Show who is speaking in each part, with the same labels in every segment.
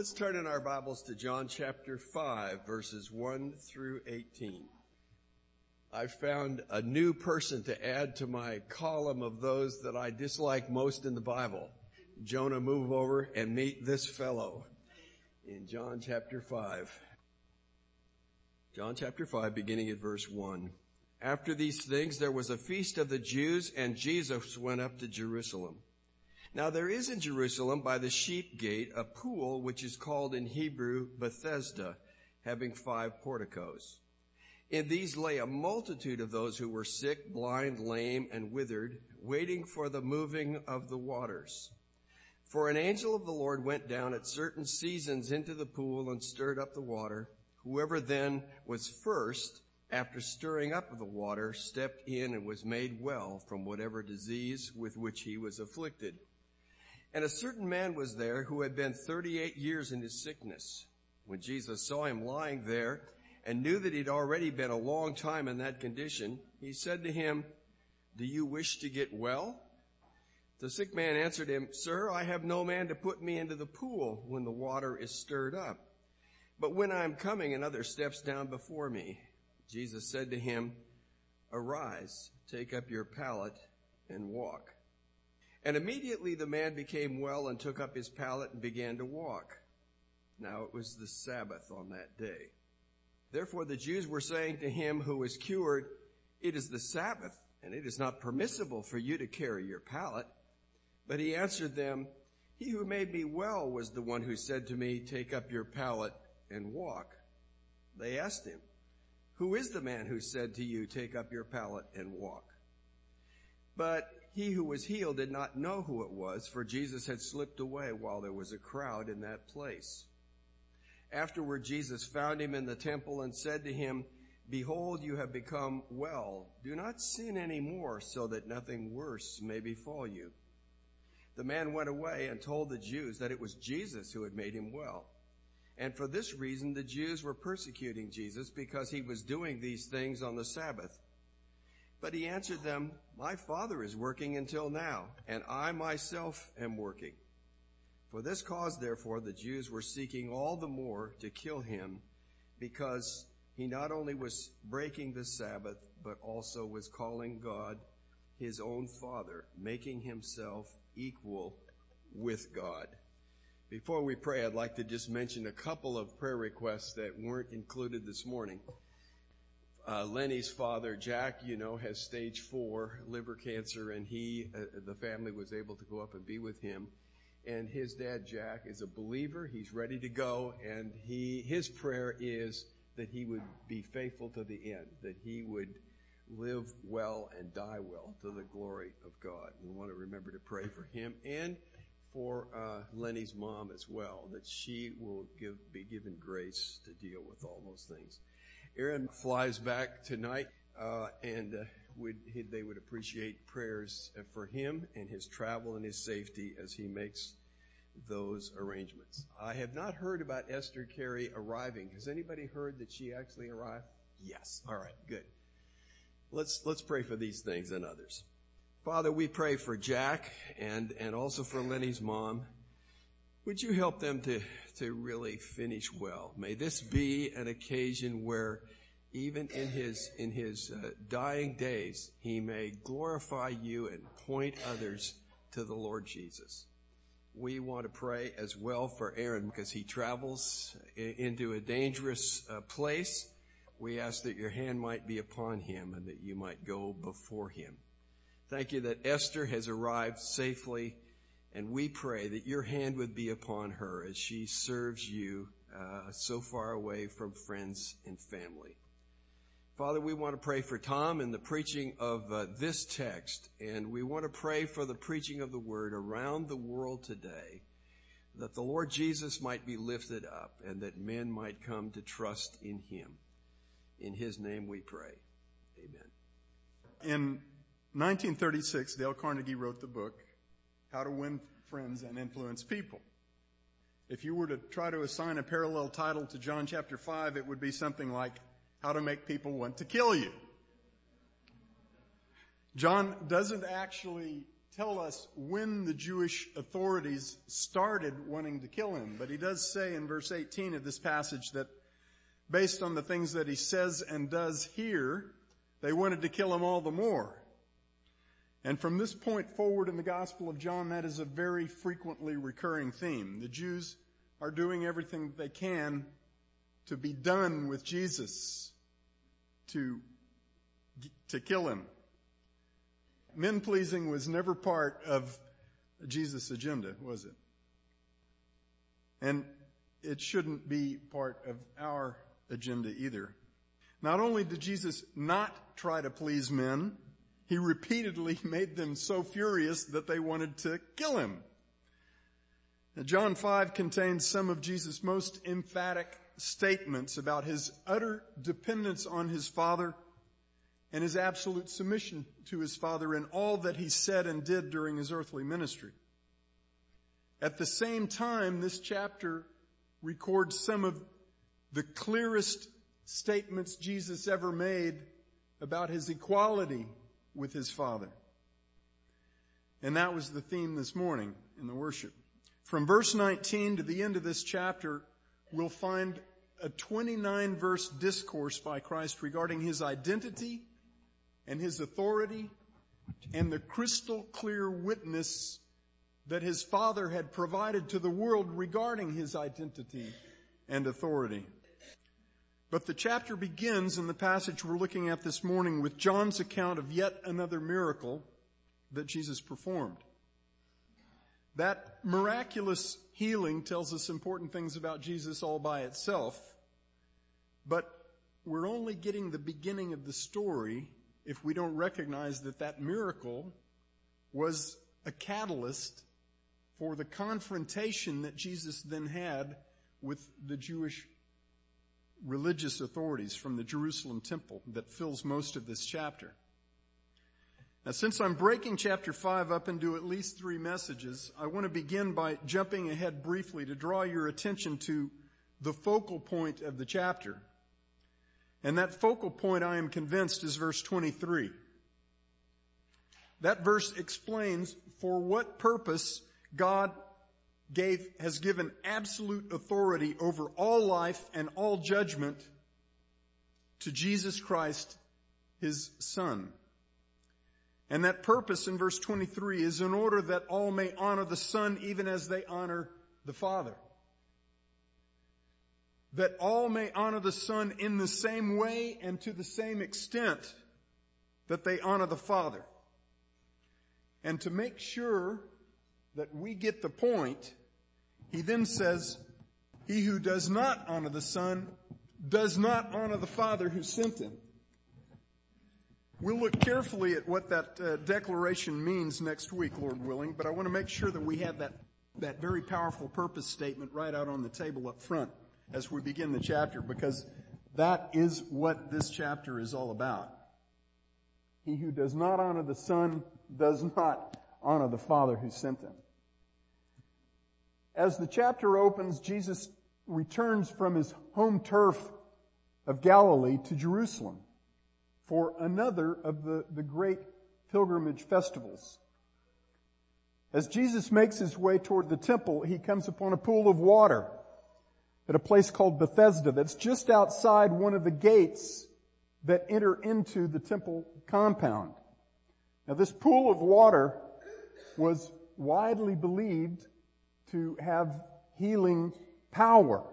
Speaker 1: Let's turn in our Bibles to John chapter 5, verses 1 through 18. I found a new person to add to my column of those that I dislike most in the Bible. Jonah, move over and meet this fellow in John chapter 5. John chapter 5, beginning at verse 1. After these things, there was a feast of the Jews, and Jesus went up to Jerusalem. Now there is in Jerusalem by the sheep gate a pool which is called in Hebrew Bethesda, having five porticos. In these lay a multitude of those who were sick, blind, lame, and withered, waiting for the moving of the waters. For an angel of the Lord went down at certain seasons into the pool and stirred up the water. Whoever then was first, after stirring up the water, stepped in and was made well from whatever disease with which he was afflicted. And a certain man was there who had been 38 years in his sickness. When Jesus saw him lying there and knew that he'd already been a long time in that condition, he said to him, Do you wish to get well? The sick man answered him, Sir, I have no man to put me into the pool when the water is stirred up. But when I am coming, another steps down before me. Jesus said to him, Arise, take up your pallet and walk. And immediately the man became well and took up his pallet and began to walk. Now it was the Sabbath on that day. Therefore the Jews were saying to him who was cured, It is the Sabbath, and it is not permissible for you to carry your pallet. But he answered them, He who made me well was the one who said to me, Take up your pallet and walk. They asked him, Who is the man who said to you, Take up your pallet and walk? But he who was healed did not know who it was, for Jesus had slipped away while there was a crowd in that place. Afterward, Jesus found him in the temple and said to him, Behold, you have become well. Do not sin any more so that nothing worse may befall you. The man went away and told the Jews that it was Jesus who had made him well. And for this reason, the Jews were persecuting Jesus because he was doing these things on the Sabbath. But he answered them, My Father is working until now, and I myself am working. For this cause, therefore, the Jews were seeking all the more to kill him because he not only was breaking the Sabbath, but also was calling God his own Father, making himself equal with God. Before we pray, I'd like to just mention a couple of prayer requests that weren't included this morning. Uh, Lenny's father, Jack, you know, has stage four liver cancer, and he, uh, the family was able to go up and be with him. And his dad, Jack, is a believer. He's ready to go, and he, his prayer is that he would be faithful to the end, that he would live well and die well to the glory of God. We want to remember to pray for him and for uh, Lenny's mom as well, that she will give, be given grace to deal with all those things. Aaron flies back tonight, uh, and uh, would, he, they would appreciate prayers for him and his travel and his safety as he makes those arrangements. I have not heard about Esther Carey arriving. Has anybody heard that she actually arrived? Yes. All right. Good. Let's let's pray for these things and others. Father, we pray for Jack and and also for Lenny's mom. Would you help them to to really finish well? May this be an occasion where even in his in his uh, dying days he may glorify you and point others to the Lord Jesus. We want to pray as well for Aaron because he travels into a dangerous uh, place. We ask that your hand might be upon him and that you might go before him. Thank you that Esther has arrived safely and we pray that your hand would be upon her as she serves you uh, so far away from friends and family. Father, we want to pray for Tom and the preaching of uh, this text, and we want to pray for the preaching of the word around the world today, that the Lord Jesus might be lifted up and that men might come to trust in him. In his name we pray. Amen.
Speaker 2: In 1936, Dale Carnegie wrote the book, How to Win Friends and Influence People. If you were to try to assign a parallel title to John chapter 5, it would be something like how to make people want to kill you. John doesn't actually tell us when the Jewish authorities started wanting to kill him, but he does say in verse 18 of this passage that based on the things that he says and does here, they wanted to kill him all the more. And from this point forward in the Gospel of John, that is a very frequently recurring theme. The Jews are doing everything that they can to be done with Jesus, to, to kill him. Men pleasing was never part of Jesus' agenda, was it? And it shouldn't be part of our agenda either. Not only did Jesus not try to please men, he repeatedly made them so furious that they wanted to kill him. Now, John 5 contains some of Jesus' most emphatic statements about his utter dependence on his Father and his absolute submission to his Father in all that he said and did during his earthly ministry. At the same time, this chapter records some of the clearest statements Jesus ever made about his equality with his Father. And that was the theme this morning in the worship. From verse 19 to the end of this chapter, we'll find a 29 verse discourse by Christ regarding his identity and his authority and the crystal clear witness that his Father had provided to the world regarding his identity and authority. But the chapter begins in the passage we're looking at this morning with John's account of yet another miracle that Jesus performed. That miraculous healing tells us important things about Jesus all by itself, but we're only getting the beginning of the story if we don't recognize that that miracle was a catalyst for the confrontation that Jesus then had with the Jewish religious authorities from the Jerusalem temple that fills most of this chapter. Now, since I'm breaking chapter 5 up into at least three messages, I want to begin by jumping ahead briefly to draw your attention to the focal point of the chapter. And that focal point, I am convinced, is verse 23. That verse explains for what purpose God gave, has given absolute authority over all life and all judgment to Jesus Christ, His Son. And that purpose in verse 23 is in order that all may honor the Son even as they honor the Father. That all may honor the Son in the same way and to the same extent that they honor the Father. And to make sure that we get the point, he then says, he who does not honor the Son does not honor the Father who sent him. We'll look carefully at what that uh, declaration means next week, Lord willing, but I want to make sure that we have that, that very powerful purpose statement right out on the table up front as we begin the chapter because that is what this chapter is all about. He who does not honor the Son does not honor the Father who sent him. As the chapter opens, Jesus returns from his home turf of Galilee to Jerusalem for another of the, the great pilgrimage festivals. As Jesus makes his way toward the temple, he comes upon a pool of water at a place called Bethesda that's just outside one of the gates that enter into the temple compound. Now this pool of water was widely believed to have healing power.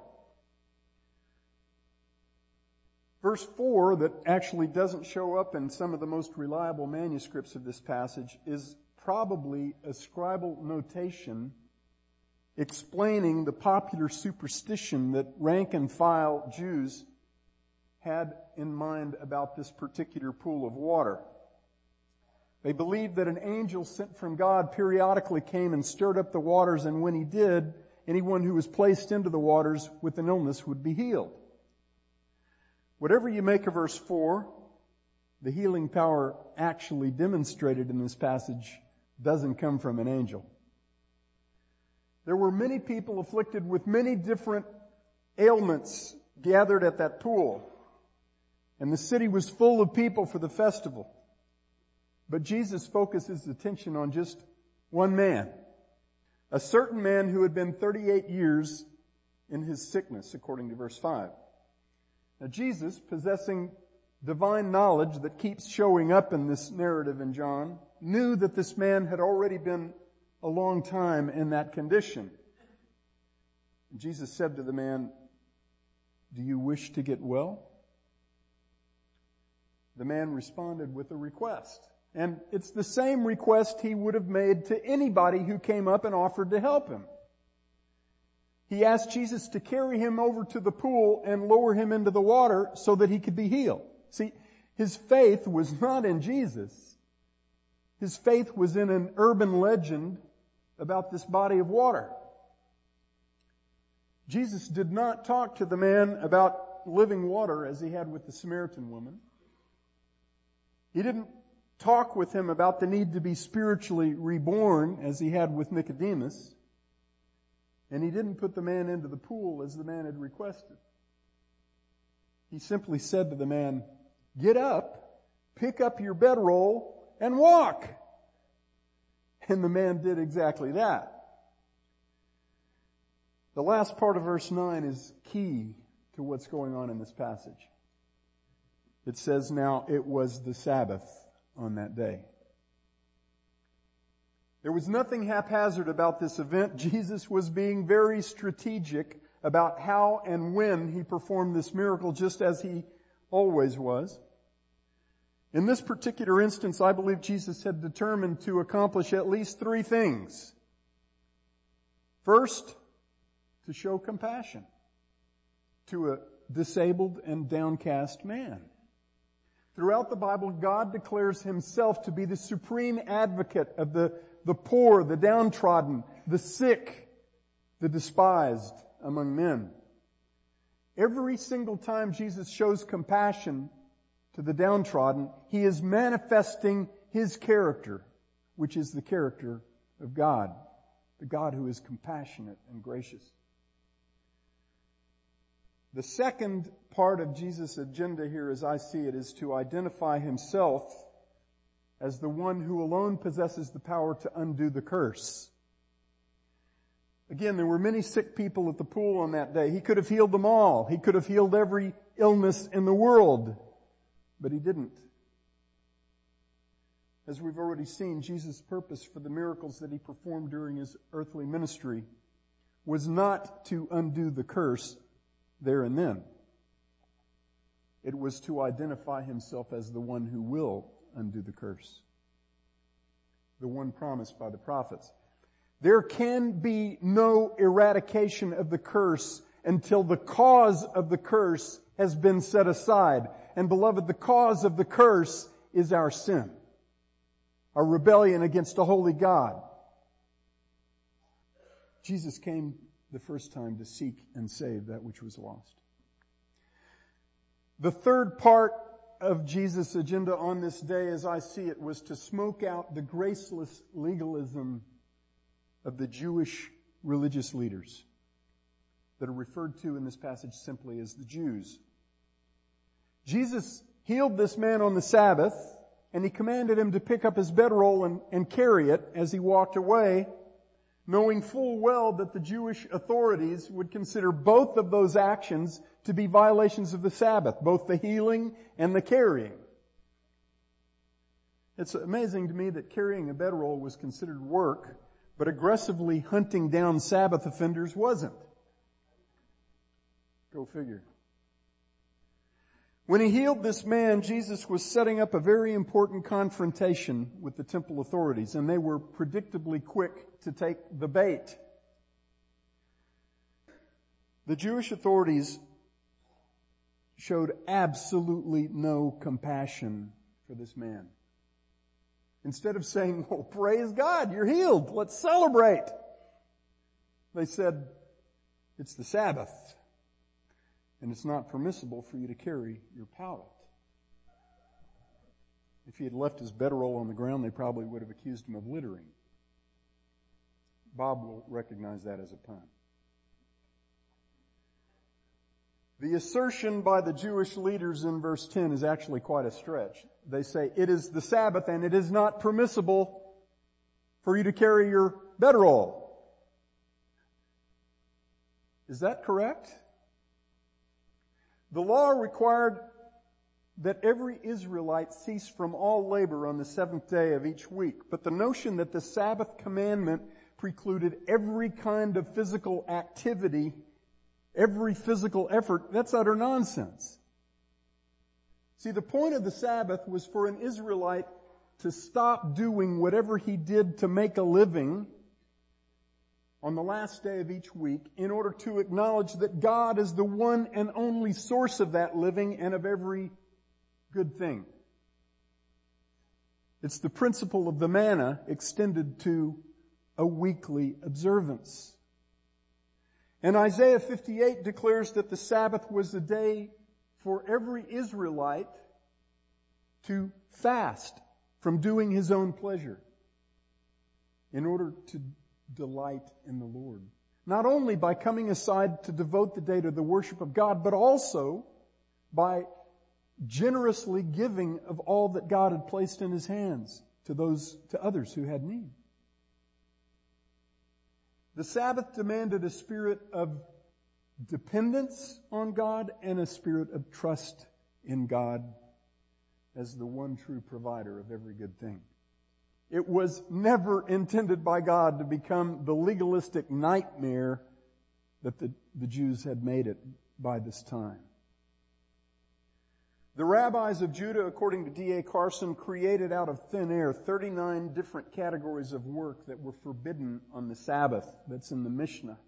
Speaker 2: Verse 4 that actually doesn't show up in some of the most reliable manuscripts of this passage is probably a scribal notation explaining the popular superstition that rank and file Jews had in mind about this particular pool of water. They believed that an angel sent from God periodically came and stirred up the waters, and when he did, anyone who was placed into the waters with an illness would be healed. Whatever you make of verse 4, the healing power actually demonstrated in this passage doesn't come from an angel. There were many people afflicted with many different ailments gathered at that pool. And the city was full of people for the festival. But Jesus focuses attention on just one man. A certain man who had been 38 years in his sickness, according to verse 5. Now Jesus, possessing divine knowledge that keeps showing up in this narrative in John, knew that this man had already been a long time in that condition. Jesus said to the man, do you wish to get well? The man responded with a request. And it's the same request he would have made to anybody who came up and offered to help him. He asked Jesus to carry him over to the pool and lower him into the water so that he could be healed. See, his faith was not in Jesus. His faith was in an urban legend about this body of water. Jesus did not talk to the man about living water as he had with the Samaritan woman. He didn't talk with him about the need to be spiritually reborn as he had with Nicodemus. And he didn't put the man into the pool as the man had requested. He simply said to the man, get up, pick up your bedroll, and walk. And the man did exactly that. The last part of verse 9 is key to what's going on in this passage. It says, now it was the Sabbath on that day. There was nothing haphazard about this event. Jesus was being very strategic about how and when he performed this miracle just as he always was. In this particular instance, I believe Jesus had determined to accomplish at least three things. First, to show compassion to a disabled and downcast man. Throughout the Bible, God declares himself to be the supreme advocate of the, the poor, the downtrodden, the sick, the despised among men. Every single time Jesus shows compassion to the downtrodden, he is manifesting his character, which is the character of God, the God who is compassionate and gracious. The second part of Jesus' agenda here, as I see it, is to identify himself as the one who alone possesses the power to undo the curse. Again, there were many sick people at the pool on that day. He could have healed them all. He could have healed every illness in the world, but he didn't. As we've already seen, Jesus' purpose for the miracles that he performed during his earthly ministry was not to undo the curse, there and then. It was to identify himself as the one who will undo the curse. The one promised by the prophets. There can be no eradication of the curse until the cause of the curse has been set aside. And beloved, the cause of the curse is our sin. Our rebellion against a holy God. Jesus came the first time to seek and save that which was lost. The third part of Jesus' agenda on this day, as I see it, was to smoke out the graceless legalism of the Jewish religious leaders that are referred to in this passage simply as the Jews. Jesus healed this man on the Sabbath, and he commanded him to pick up his bedroll and, and carry it as he walked away knowing full well that the Jewish authorities would consider both of those actions to be violations of the Sabbath, both the healing and the carrying. It's amazing to me that carrying a bedroll was considered work, but aggressively hunting down Sabbath offenders wasn't. Go figure. When he healed this man, Jesus was setting up a very important confrontation with the temple authorities, and they were predictably quick to take the bait. The Jewish authorities showed absolutely no compassion for this man. Instead of saying, well, praise God, you're healed, let's celebrate. They said, it's the Sabbath and it's not permissible for you to carry your pallet. If he had left his bedroll on the ground, they probably would have accused him of littering. Bob will recognize that as a pun. The assertion by the Jewish leaders in verse 10 is actually quite a stretch. They say, it is the Sabbath and it is not permissible for you to carry your bedroll. Is that correct? The law required that every Israelite cease from all labor on the seventh day of each week. But the notion that the Sabbath commandment precluded every kind of physical activity, every physical effort, that's utter nonsense. See, the point of the Sabbath was for an Israelite to stop doing whatever he did to make a living on the last day of each week in order to acknowledge that God is the one and only source of that living and of every good thing. It's the principle of the manna extended to a weekly observance. And Isaiah 58 declares that the Sabbath was a day for every Israelite to fast from doing his own pleasure in order to delight in the Lord. Not only by coming aside to devote the day to the worship of God, but also by generously giving of all that God had placed in his hands to those, to others who had need. The Sabbath demanded a spirit of dependence on God and a spirit of trust in God as the one true provider of every good thing. It was never intended by God to become the legalistic nightmare that the, the Jews had made it by this time. The rabbis of Judah, according to D.A. Carson, created out of thin air 39 different categories of work that were forbidden on the Sabbath. That's in the Mishnah.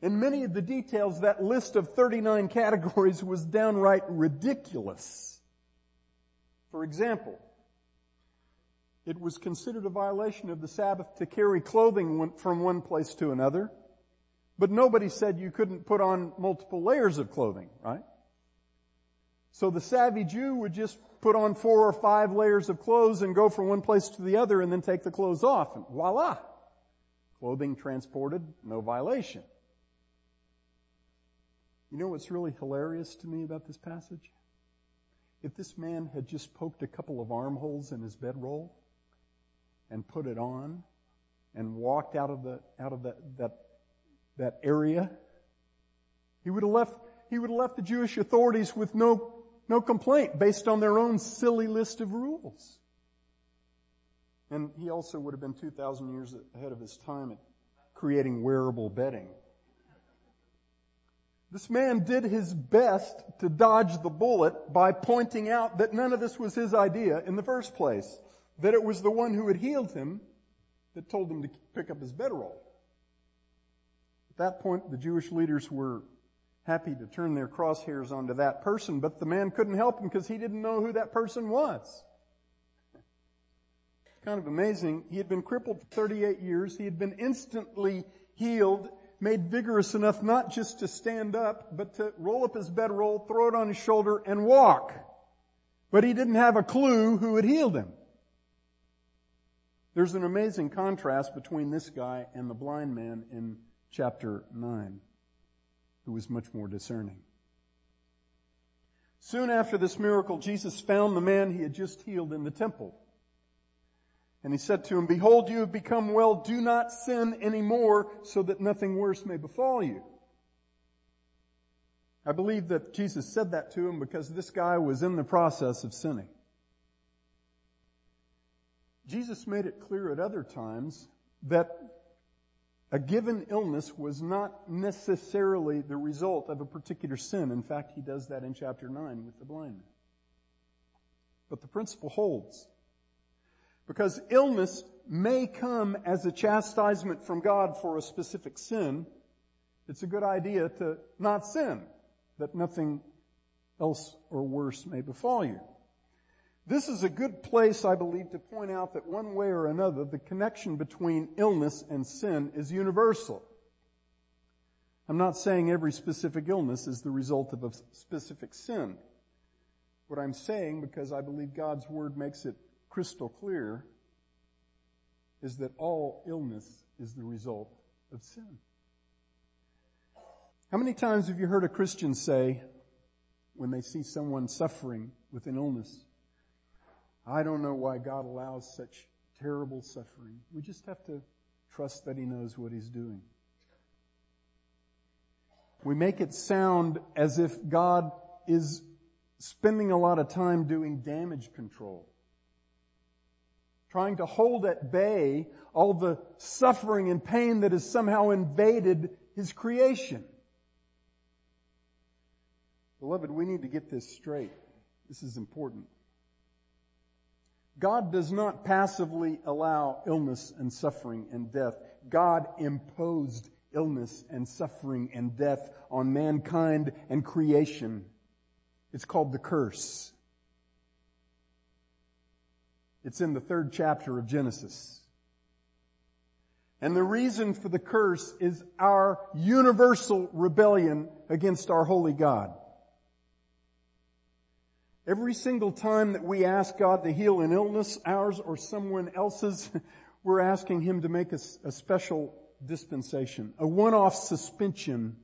Speaker 2: In many of the details, that list of 39 categories was downright ridiculous. For example, it was considered a violation of the Sabbath to carry clothing from one place to another, but nobody said you couldn't put on multiple layers of clothing, right? So the savvy Jew would just put on four or five layers of clothes and go from one place to the other and then take the clothes off and voila! Clothing transported, no violation. You know what's really hilarious to me about this passage? If this man had just poked a couple of armholes in his bedroll and put it on and walked out of the, out of that, that, that area, he would have left, he would have left the Jewish authorities with no no complaint based on their own silly list of rules. And he also would have been 2,000 years ahead of his time at creating wearable bedding. This man did his best to dodge the bullet by pointing out that none of this was his idea in the first place. That it was the one who had healed him that told him to pick up his bedroll. At that point, the Jewish leaders were happy to turn their crosshairs onto that person, but the man couldn't help him because he didn't know who that person was. Kind of amazing. He had been crippled for 38 years. He had been instantly healed, made vigorous enough not just to stand up, but to roll up his bedroll, throw it on his shoulder, and walk. But he didn't have a clue who had healed him. There's an amazing contrast between this guy and the blind man in chapter 9 who was much more discerning. Soon after this miracle, Jesus found the man he had just healed in the temple. And he said to him, Behold, you have become well. Do not sin anymore so that nothing worse may befall you. I believe that Jesus said that to him because this guy was in the process of sinning. Jesus made it clear at other times that a given illness was not necessarily the result of a particular sin. In fact, he does that in chapter 9 with the blind man. But the principle holds. Because illness may come as a chastisement from God for a specific sin, it's a good idea to not sin, that nothing else or worse may befall you. This is a good place, I believe, to point out that one way or another, the connection between illness and sin is universal. I'm not saying every specific illness is the result of a specific sin. What I'm saying, because I believe God's Word makes it crystal clear, is that all illness is the result of sin. How many times have you heard a Christian say, when they see someone suffering with an illness, I don't know why God allows such terrible suffering. We just have to trust that He knows what He's doing. We make it sound as if God is spending a lot of time doing damage control. Trying to hold at bay all the suffering and pain that has somehow invaded His creation. Beloved, we need to get this straight. This is important. God does not passively allow illness and suffering and death. God imposed illness and suffering and death on mankind and creation. It's called the curse. It's in the third chapter of Genesis. And the reason for the curse is our universal rebellion against our holy God. Every single time that we ask God to heal an illness, ours or someone else's, we're asking Him to make a, a special dispensation, a one-off suspension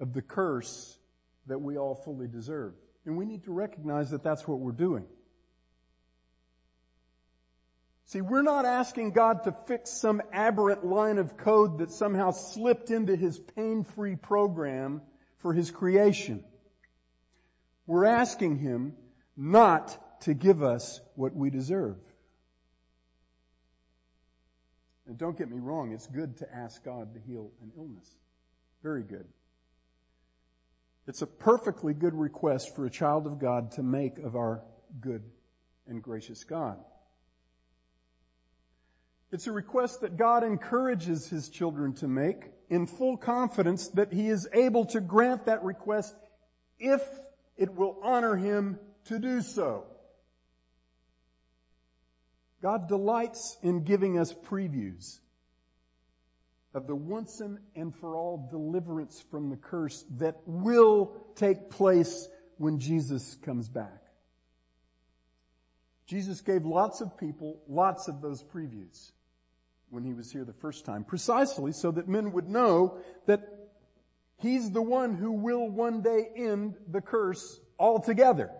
Speaker 2: of the curse that we all fully deserve. And we need to recognize that that's what we're doing. See, we're not asking God to fix some aberrant line of code that somehow slipped into His pain-free program for His creation. We're asking Him not to give us what we deserve. And don't get me wrong, it's good to ask God to heal an illness. Very good. It's a perfectly good request for a child of God to make of our good and gracious God. It's a request that God encourages His children to make in full confidence that He is able to grant that request if it will honor Him to do so. God delights in giving us previews of the once and for all deliverance from the curse that will take place when Jesus comes back. Jesus gave lots of people lots of those previews when he was here the first time, precisely so that men would know that he's the one who will one day end the curse altogether.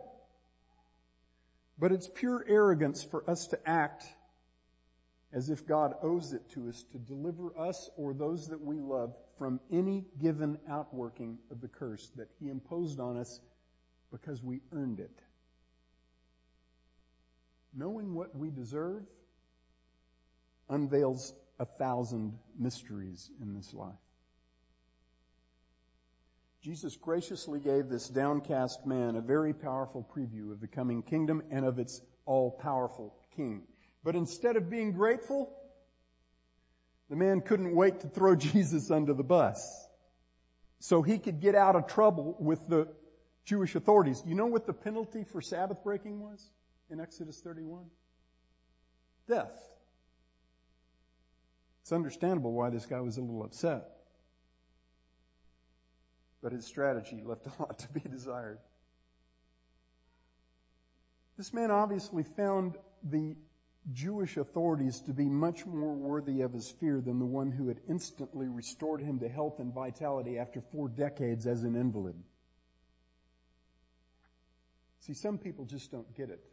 Speaker 2: But it's pure arrogance for us to act as if God owes it to us to deliver us or those that we love from any given outworking of the curse that He imposed on us because we earned it. Knowing what we deserve unveils a thousand mysteries in this life. Jesus graciously gave this downcast man a very powerful preview of the coming kingdom and of its all-powerful king. But instead of being grateful, the man couldn't wait to throw Jesus under the bus so he could get out of trouble with the Jewish authorities. You know what the penalty for Sabbath breaking was in Exodus 31? Death. It's understandable why this guy was a little upset but his strategy left a lot to be desired. This man obviously found the Jewish authorities to be much more worthy of his fear than the one who had instantly restored him to health and vitality after four decades as an invalid. See, some people just don't get it.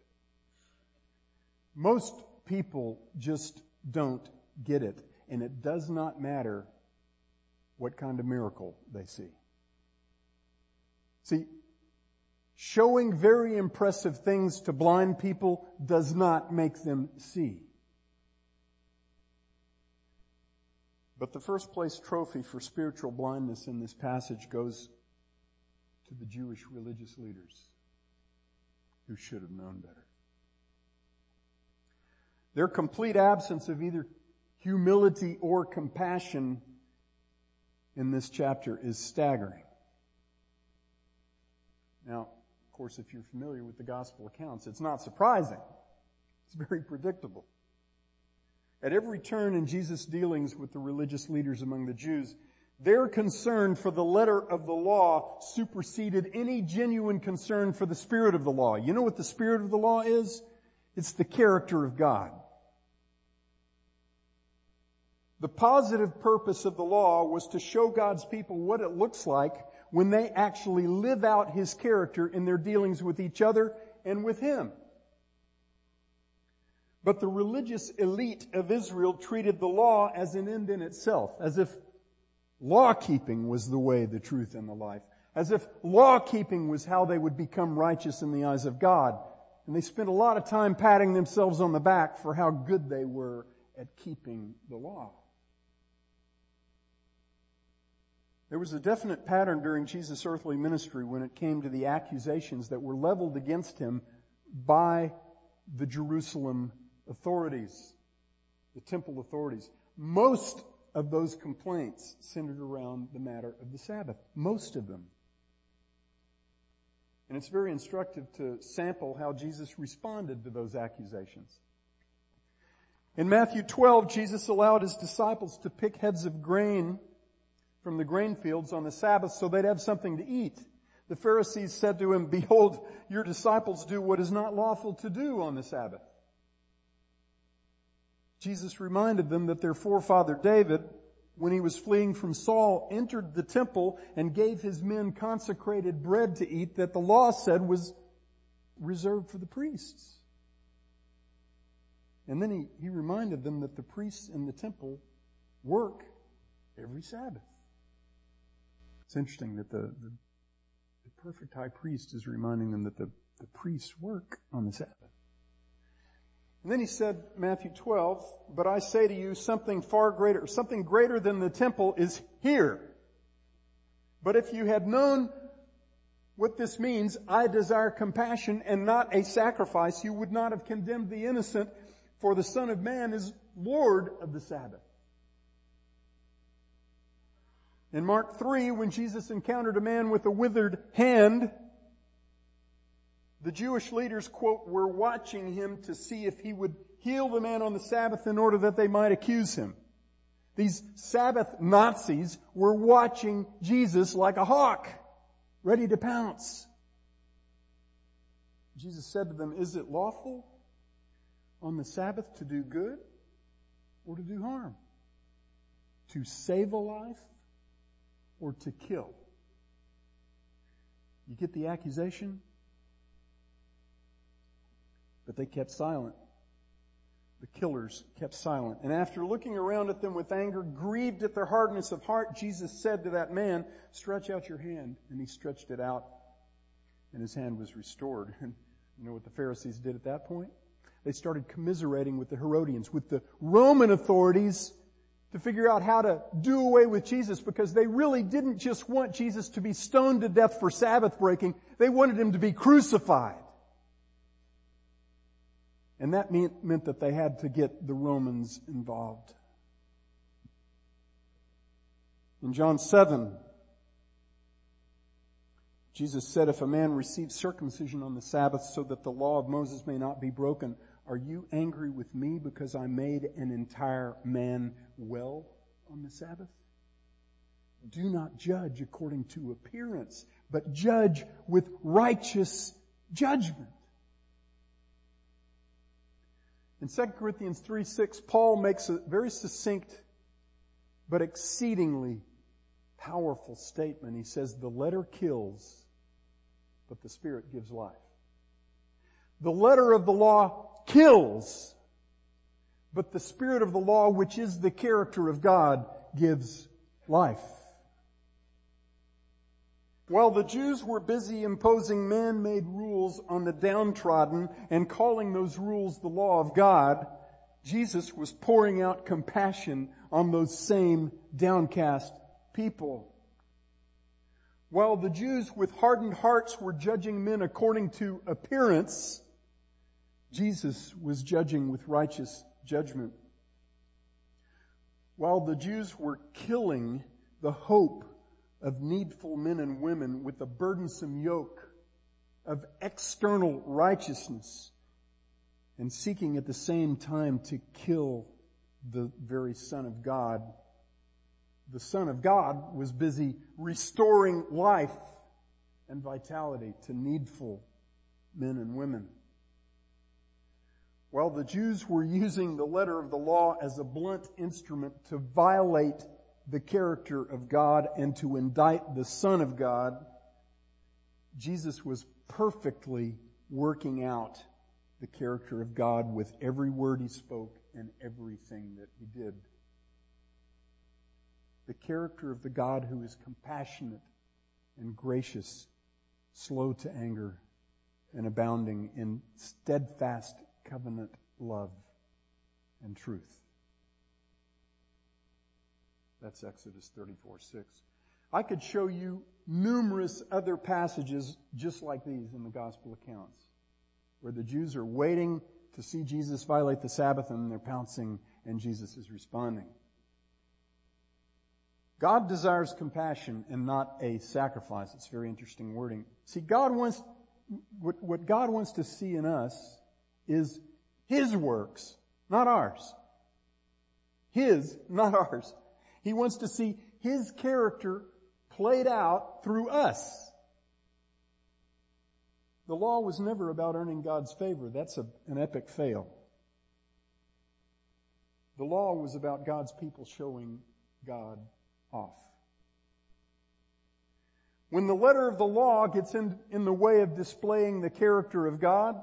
Speaker 2: Most people just don't get it, and it does not matter what kind of miracle they see. See, showing very impressive things to blind people does not make them see. But the first place trophy for spiritual blindness in this passage goes to the Jewish religious leaders who should have known better. Their complete absence of either humility or compassion in this chapter is staggering. Now, of course, if you're familiar with the gospel accounts, it's not surprising. It's very predictable. At every turn in Jesus' dealings with the religious leaders among the Jews, their concern for the letter of the law superseded any genuine concern for the spirit of the law. You know what the spirit of the law is? It's the character of God. The positive purpose of the law was to show God's people what it looks like when they actually live out His character in their dealings with each other and with Him. But the religious elite of Israel treated the law as an end in itself, as if law keeping was the way, the truth, and the life. As if law keeping was how they would become righteous in the eyes of God. And they spent a lot of time patting themselves on the back for how good they were at keeping the law. There was a definite pattern during Jesus' earthly ministry when it came to the accusations that were leveled against him by the Jerusalem authorities, the temple authorities. Most of those complaints centered around the matter of the Sabbath. Most of them. And it's very instructive to sample how Jesus responded to those accusations. In Matthew 12, Jesus allowed his disciples to pick heads of grain from the grain fields on the Sabbath so they'd have something to eat. The Pharisees said to him, behold, your disciples do what is not lawful to do on the Sabbath. Jesus reminded them that their forefather David, when he was fleeing from Saul, entered the temple and gave his men consecrated bread to eat that the law said was reserved for the priests. And then he, he reminded them that the priests in the temple work every Sabbath. It's interesting that the, the, the perfect high priest is reminding them that the, the priests work on the Sabbath. And then he said, Matthew 12, but I say to you something far greater, something greater than the temple is here. But if you had known what this means, I desire compassion and not a sacrifice, you would not have condemned the innocent, for the Son of Man is Lord of the Sabbath. In Mark 3, when Jesus encountered a man with a withered hand, the Jewish leaders, quote, were watching him to see if he would heal the man on the Sabbath in order that they might accuse him. These Sabbath Nazis were watching Jesus like a hawk, ready to pounce. Jesus said to them, is it lawful on the Sabbath to do good or to do harm? To save a life or to kill? You get the accusation? But they kept silent. The killers kept silent. And after looking around at them with anger, grieved at their hardness of heart, Jesus said to that man, stretch out your hand. And he stretched it out and his hand was restored. And you know what the Pharisees did at that point? They started commiserating with the Herodians, with the Roman authorities to figure out how to do away with Jesus because they really didn't just want Jesus to be stoned to death for Sabbath breaking. They wanted him to be crucified. And that meant, meant that they had to get the Romans involved. In John 7, Jesus said, if a man receives circumcision on the Sabbath so that the law of Moses may not be broken, are you angry with me because I made an entire man well on the Sabbath? Do not judge according to appearance, but judge with righteous judgment. In 2 Corinthians 3 6, Paul makes a very succinct but exceedingly powerful statement. He says, The letter kills, but the Spirit gives life. The letter of the law kills, but the Spirit of the law, which is the character of God, gives life. While the Jews were busy imposing man-made rules on the downtrodden and calling those rules the law of God, Jesus was pouring out compassion on those same downcast people. While the Jews with hardened hearts were judging men according to appearance, Jesus was judging with righteous judgment. While the Jews were killing the hope of needful men and women with a burdensome yoke of external righteousness and seeking at the same time to kill the very Son of God. The Son of God was busy restoring life and vitality to needful men and women. While the Jews were using the letter of the law as a blunt instrument to violate the character of God and to indict the Son of God, Jesus was perfectly working out the character of God with every word he spoke and everything that he did. The character of the God who is compassionate and gracious, slow to anger, and abounding in steadfast covenant love and truth. That's Exodus 34 6. I could show you numerous other passages just like these in the gospel accounts where the Jews are waiting to see Jesus violate the Sabbath and they're pouncing and Jesus is responding. God desires compassion and not a sacrifice. It's very interesting wording. See, God wants, what, what God wants to see in us is His works, not ours. His, not ours. He wants to see His character played out through us. The law was never about earning God's favor. That's a, an epic fail. The law was about God's people showing God off. When the letter of the law gets in, in the way of displaying the character of God,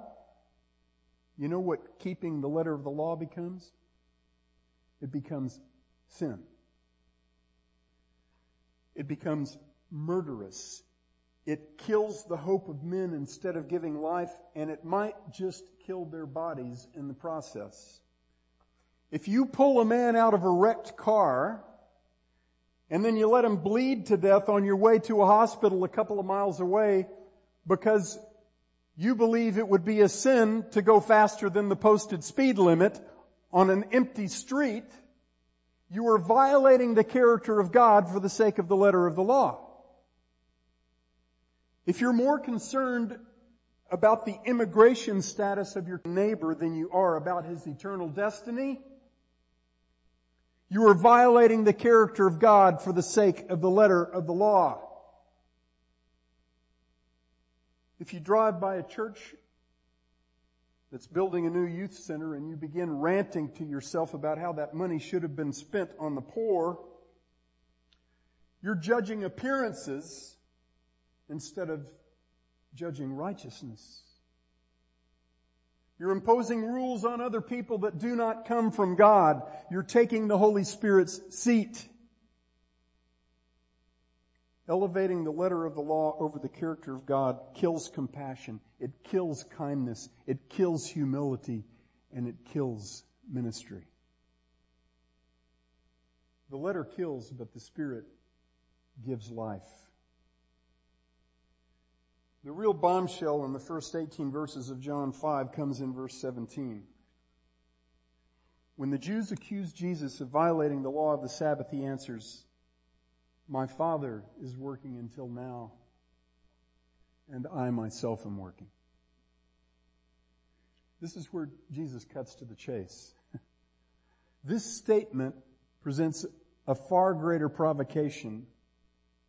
Speaker 2: you know what keeping the letter of the law becomes? It becomes sin. It becomes murderous. It kills the hope of men instead of giving life, and it might just kill their bodies in the process. If you pull a man out of a wrecked car, and then you let him bleed to death on your way to a hospital a couple of miles away because you believe it would be a sin to go faster than the posted speed limit on an empty street, you are violating the character of God for the sake of the letter of the law. If you're more concerned about the immigration status of your neighbor than you are about his eternal destiny, you are violating the character of God for the sake of the letter of the law. If you drive by a church that's building a new youth center and you begin ranting to yourself about how that money should have been spent on the poor, you're judging appearances instead of judging righteousness. You're imposing rules on other people that do not come from God. You're taking the Holy Spirit's seat. Elevating the letter of the law over the character of God kills compassion. It kills kindness. It kills humility. And it kills ministry. The letter kills, but the Spirit gives life. The real bombshell in the first 18 verses of John 5 comes in verse 17. When the Jews accuse Jesus of violating the law of the Sabbath, he answers, My Father is working until now, and I myself am working. This is where Jesus cuts to the chase. this statement presents a far greater provocation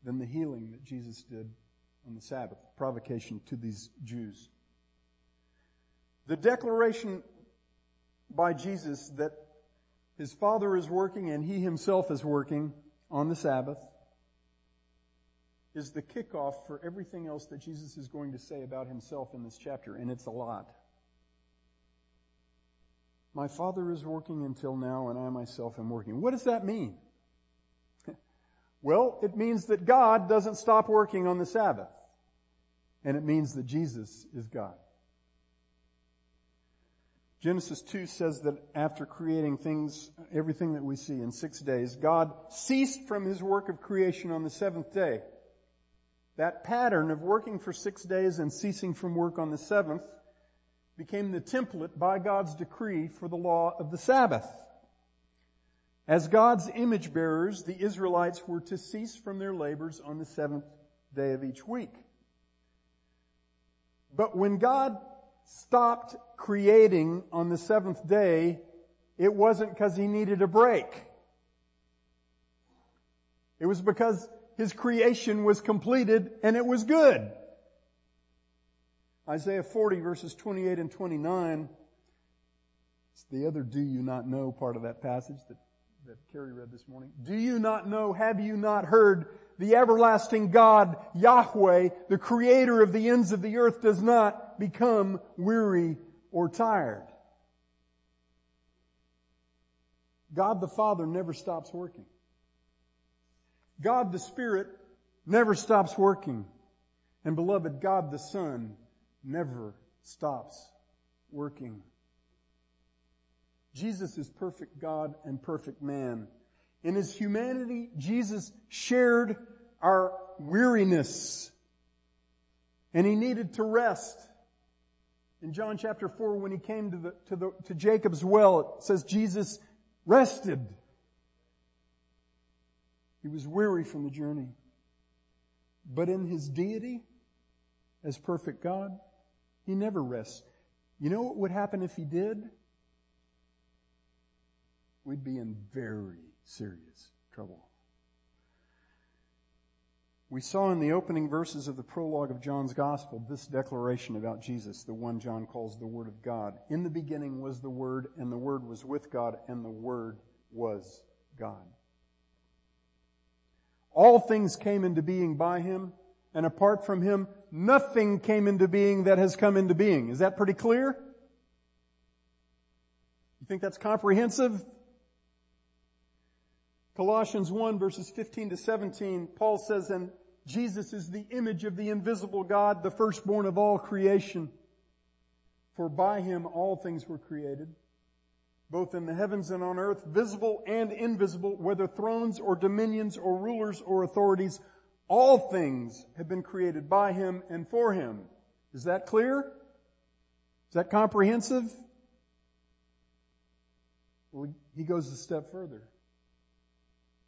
Speaker 2: than the healing that Jesus did on the Sabbath, provocation to these Jews. The declaration by Jesus that his Father is working and he himself is working on the Sabbath is the kickoff for everything else that Jesus is going to say about himself in this chapter, and it's a lot. My Father is working until now, and I myself am working. What does that mean? Well, it means that God doesn't stop working on the Sabbath. And it means that Jesus is God. Genesis 2 says that after creating things, everything that we see in six days, God ceased from his work of creation on the seventh day. That pattern of working for six days and ceasing from work on the seventh became the template by God's decree for the law of the Sabbath. As God's image bearers, the Israelites were to cease from their labors on the seventh day of each week. But when God stopped creating on the seventh day, it wasn't because he needed a break. It was because his creation was completed and it was good. Isaiah 40 verses 28 and 29 it's the other do you not know part of that passage that that Kerry read this morning. Do you not know, have you not heard, the everlasting God, Yahweh, the creator of the ends of the earth does not become weary or tired. God the Father never stops working. God the Spirit never stops working. And beloved, God the Son never stops working. Jesus is perfect God and perfect man. In his humanity, Jesus shared our weariness. And he needed to rest. In John chapter 4, when he came to, the, to, the, to Jacob's well, it says Jesus rested. He was weary from the journey. But in his deity, as perfect God, he never rests. You know what would happen if he did? We'd be in very serious trouble. We saw in the opening verses of the prologue of John's Gospel this declaration about Jesus, the one John calls the Word of God. In the beginning was the Word, and the Word was with God, and the Word was God. All things came into being by Him, and apart from Him, nothing came into being that has come into being. Is that pretty clear? You think that's comprehensive? Colossians 1 verses 15 to 17, Paul says, and Jesus is the image of the invisible God, the firstborn of all creation. For by him all things were created, both in the heavens and on earth, visible and invisible, whether thrones or dominions or rulers or authorities, all things have been created by him and for him. Is that clear? Is that comprehensive? Well, he goes a step further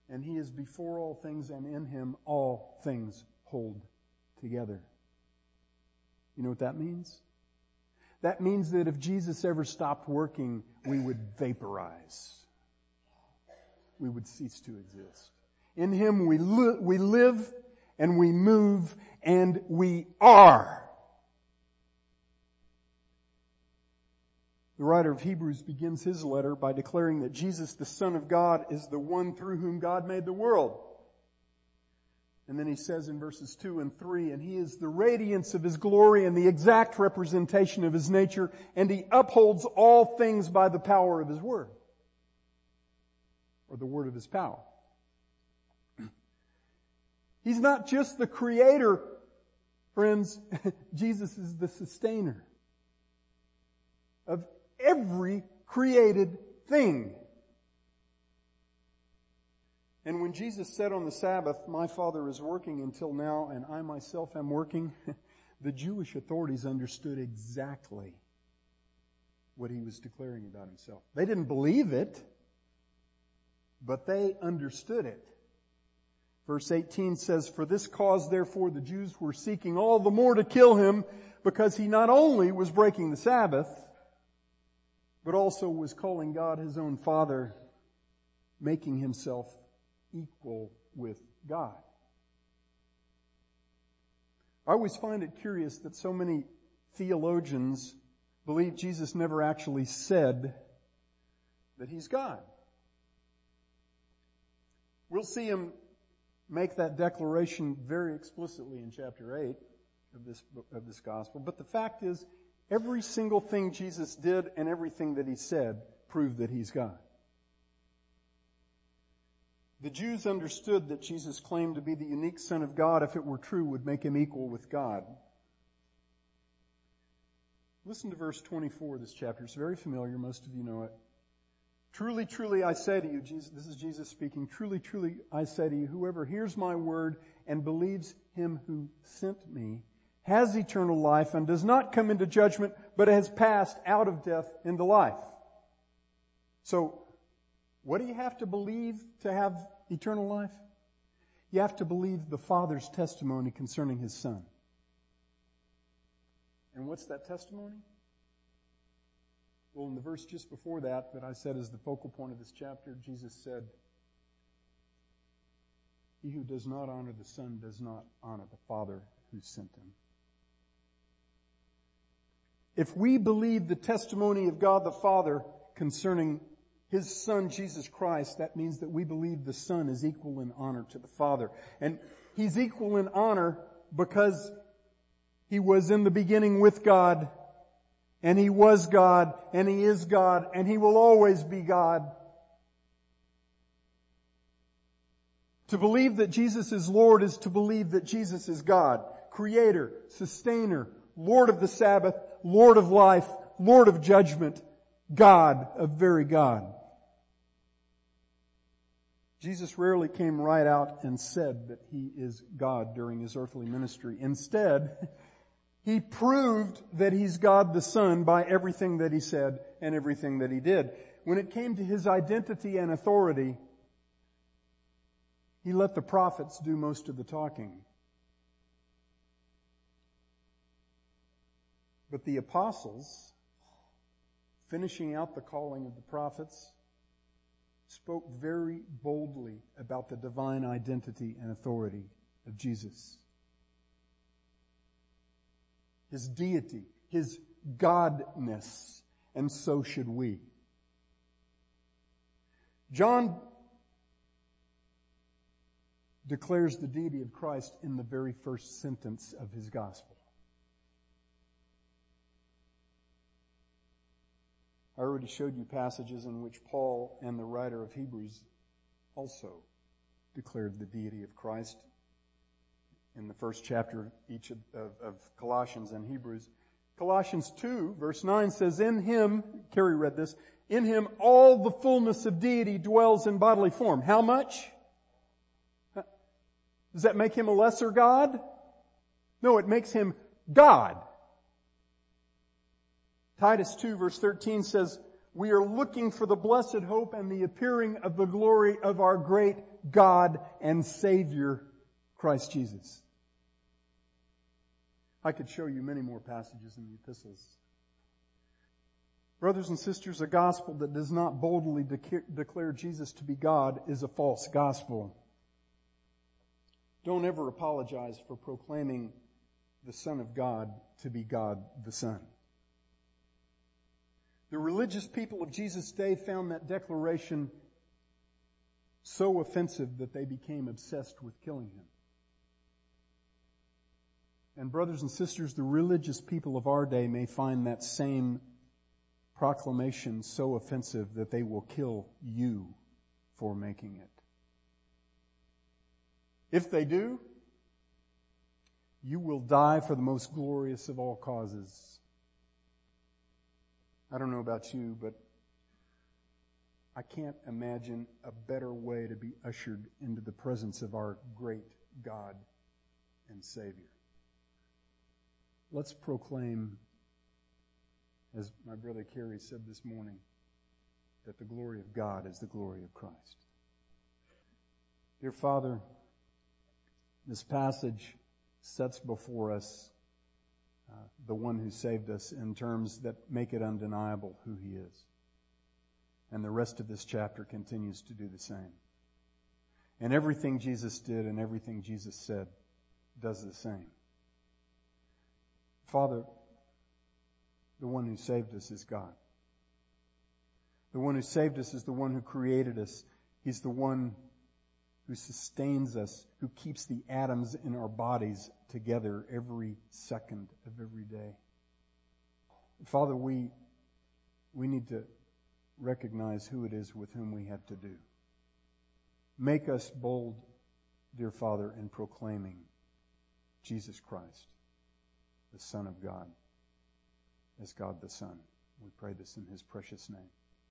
Speaker 2: and he is before all things, and in him all things hold together. You know what that means? That means that if Jesus ever stopped working, we would vaporize. We would cease to exist. In him we, li- we live and we move and we are. The writer of Hebrews begins his letter by declaring that Jesus, the Son of God, is the one through whom God made the world. And then he says in verses 2 and 3, and he is the radiance of his glory and the exact representation of his nature, and he upholds all things by the power of his word. Or the word of his power. He's not just the creator, friends. Jesus is the sustainer of every created thing. And when Jesus said on the Sabbath, my Father is working until now and I myself am working, the Jewish authorities understood exactly what he was declaring about himself. They didn't believe it, but they understood it. Verse 18 says, For this cause therefore the Jews were seeking all the more to kill him because he not only was breaking the Sabbath, but also was calling God his own Father, making himself equal with God. I always find it curious that so many theologians believe Jesus never actually said that he's God. We'll see him make that declaration very explicitly in chapter 8 of this, of this gospel. But the fact is, Every single thing Jesus did and everything that he said proved that he's God. The Jews understood that Jesus' claim to be the unique Son of God, if it were true, would make him equal with God. Listen to verse 24 of this chapter. It's very familiar. Most of you know it. Truly, truly, I say to you, Jesus, this is Jesus speaking, truly, truly, I say to you, whoever hears my word and believes him who sent me has eternal life and does not come into judgment, but has passed out of death into life. So, what do you have to believe to have eternal life? You have to believe the Father's testimony concerning His Son. And what's that testimony? Well, in the verse just before that, that I said is the focal point of this chapter, Jesus said, He who does not honor the Son does not honor the Father who sent him. If we believe the testimony of God the Father concerning His Son, Jesus Christ, that means that we believe the Son is equal in honor to the Father. And He's equal in honor because He was in the beginning with God, and He was God, and He is God, and He will always be God. To believe that Jesus is Lord is to believe that Jesus is God, Creator, Sustainer, Lord of the Sabbath, Lord of life, Lord of judgment, God, a very God. Jesus rarely came right out and said that he is God during his earthly ministry. Instead, he proved that he's God the Son by everything that he said and everything that he did. When it came to his identity and authority, he let the prophets do most of the talking. But the apostles, finishing out the calling of the prophets, spoke very boldly about the divine identity and authority of Jesus. His deity, His godness, and so should we. John declares the deity of Christ in the very first sentence of his gospel. I already showed you passages in which Paul and the writer of Hebrews also declared the deity of Christ in the first chapter each of, of, of, Colossians and Hebrews. Colossians 2 verse 9 says, in him, Kerry read this, in him all the fullness of deity dwells in bodily form. How much? Does that make him a lesser God? No, it makes him God. Titus 2 verse 13 says, we are looking for the blessed hope and the appearing of the glory of our great God and Savior, Christ Jesus. I could show you many more passages in the epistles. Brothers and sisters, a gospel that does not boldly declare Jesus to be God is a false gospel. Don't ever apologize for proclaiming the Son of God to be God the Son. The religious people of Jesus' day found that declaration so offensive that they became obsessed with killing him. And brothers and sisters, the religious people of our day may find that same proclamation so offensive that they will kill you for making it. If they do, you will die for the most glorious of all causes. I don't know about you, but I can't imagine a better way to be ushered into the presence of our great God and Savior. Let's proclaim, as my brother Kerry said this morning, that the glory of God is the glory of Christ. Dear Father, this passage sets before us the one who saved us in terms that make it undeniable who he is. And the rest of this chapter continues to do the same. And everything Jesus did and everything Jesus said does the same. Father, the one who saved us is God. The one who saved us is the one who created us. He's the one who sustains us, who keeps the atoms in our bodies together every second of every day. Father, we, we need to recognize who it is with whom we have to do. Make us bold, dear Father, in proclaiming Jesus Christ, the Son of God, as God the Son. We pray this in His precious name.